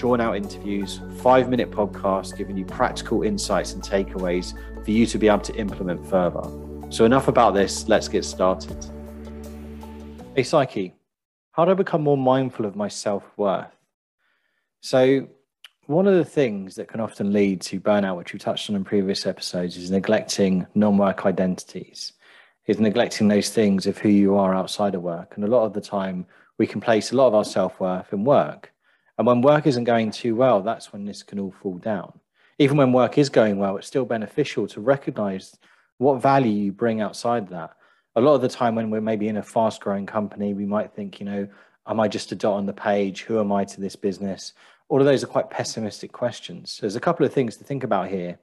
drawn out interviews, five minute podcasts giving you practical insights and takeaways for you to be able to implement further. So, enough about this, let's get started. Hey, Psyche, how do I become more mindful of my self worth? So, one of the things that can often lead to burnout, which we touched on in previous episodes, is neglecting non work identities, is neglecting those things of who you are outside of work. And a lot of the time, we can place a lot of our self worth in work. And when work isn't going too well, that's when this can all fall down even when work is going well, it's still beneficial to recognize what value you bring outside that. A lot of the time, when we're maybe in a fast growing company, we might think, you know, am I just a dot on the page? Who am I to this business? All of those are quite pessimistic questions. There's a couple of things to think about here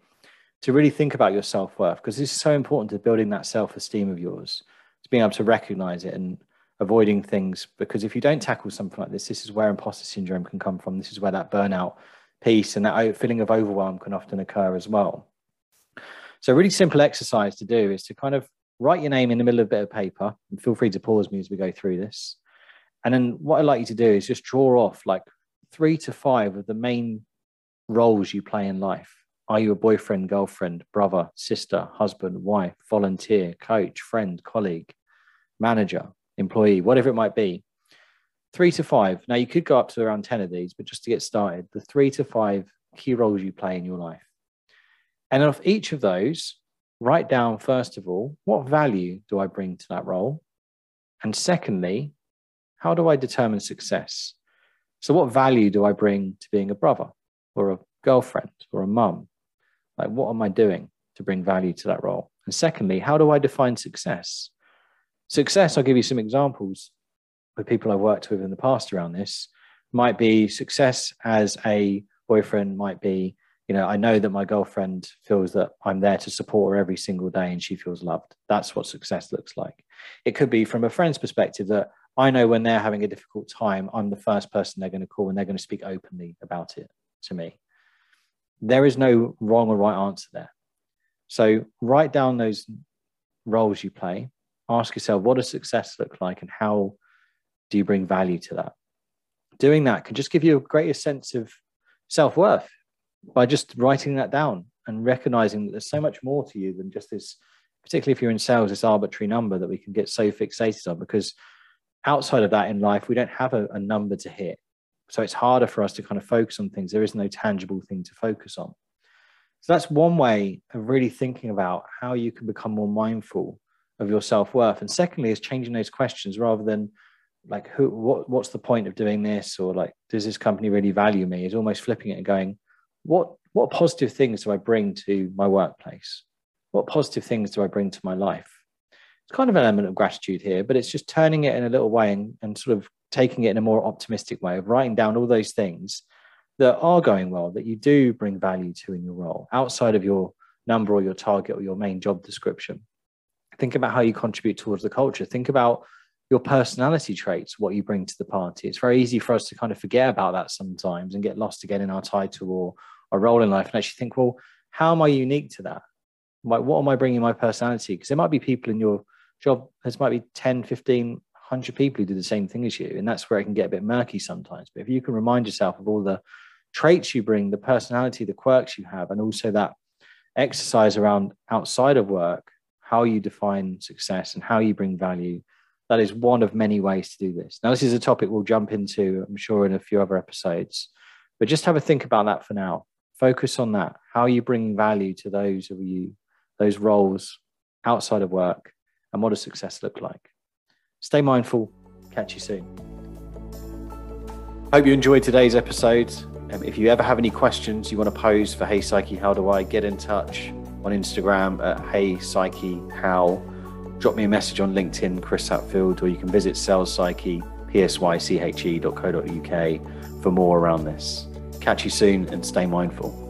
to really think about your self worth, because this is so important to building that self esteem of yours, to being able to recognize it and avoiding things. Because if you don't tackle something like this, this is where imposter syndrome can come from. This is where that burnout piece and that feeling of overwhelm can often occur as well. So, a really simple exercise to do is to kind of write your name in the middle of a bit of paper and feel free to pause me as we go through this. And then, what I'd like you to do is just draw off like three to five of the main roles you play in life. Are you a boyfriend, girlfriend, brother, sister, husband, wife, volunteer, coach, friend, colleague, manager, employee, whatever it might be? three to five. Now, you could go up to around 10 of these, but just to get started, the three to five key roles you play in your life. And of each of those, write down, first of all, what value do I bring to that role? And secondly, how do I determine success? So, what value do I bring to being a brother or a girlfriend or a mum? Like, what am I doing to bring value to that role? And secondly, how do I define success? Success, I'll give you some examples with people I've worked with in the past around this might be success as a boyfriend, might be, you know, I know that my girlfriend feels that I'm there to support her every single day and she feels loved. That's what success looks like. It could be from a friend's perspective that I know when they're having a difficult time, I'm the first person they're going to call and they're going to speak openly about it to me. There is no wrong or right answer there. So write down those roles you play. Ask yourself, what does success look like and how do you bring value to that? Doing that can just give you a greater sense of self worth by just writing that down and recognizing that there's so much more to you than just this, particularly if you're in sales, this arbitrary number that we can get so fixated on. Because outside of that in life, we don't have a, a number to hit. So it's harder for us to kind of focus on things. There is no tangible thing to focus on. So that's one way of really thinking about how you can become more mindful of your self worth. And secondly, is changing those questions rather than like who what what's the point of doing this? Or like does this company really value me? Is almost flipping it and going what what positive things do i bring to my workplace? What positive things do i bring to my life? It's kind of an element of gratitude here but it's just turning it in a little way and, and sort of taking it in a more optimistic way of writing down all those things that are going well that you do bring value to in your role outside of your number or your target or your main job description think about how you contribute towards the culture think about your personality traits, what you bring to the party. It's very easy for us to kind of forget about that sometimes and get lost again in our title or our role in life and actually think, well, how am I unique to that? Like, what am I bringing my personality? Because there might be people in your job, there might be 10, 15, 100 people who do the same thing as you. And that's where it can get a bit murky sometimes. But if you can remind yourself of all the traits you bring, the personality, the quirks you have, and also that exercise around outside of work, how you define success and how you bring value that is one of many ways to do this. Now, this is a topic we'll jump into, I'm sure, in a few other episodes, but just have a think about that for now. Focus on that. How you bringing value to those of you, those roles outside of work, and what does success look like? Stay mindful. Catch you soon. Hope you enjoyed today's episode. Um, if you ever have any questions you want to pose for Hey Psyche, how do I get in touch on Instagram at Hey Psyche How drop me a message on LinkedIn, Chris Hatfield, or you can visit salespsyche, psyche.co.uk for more around this. Catch you soon and stay mindful.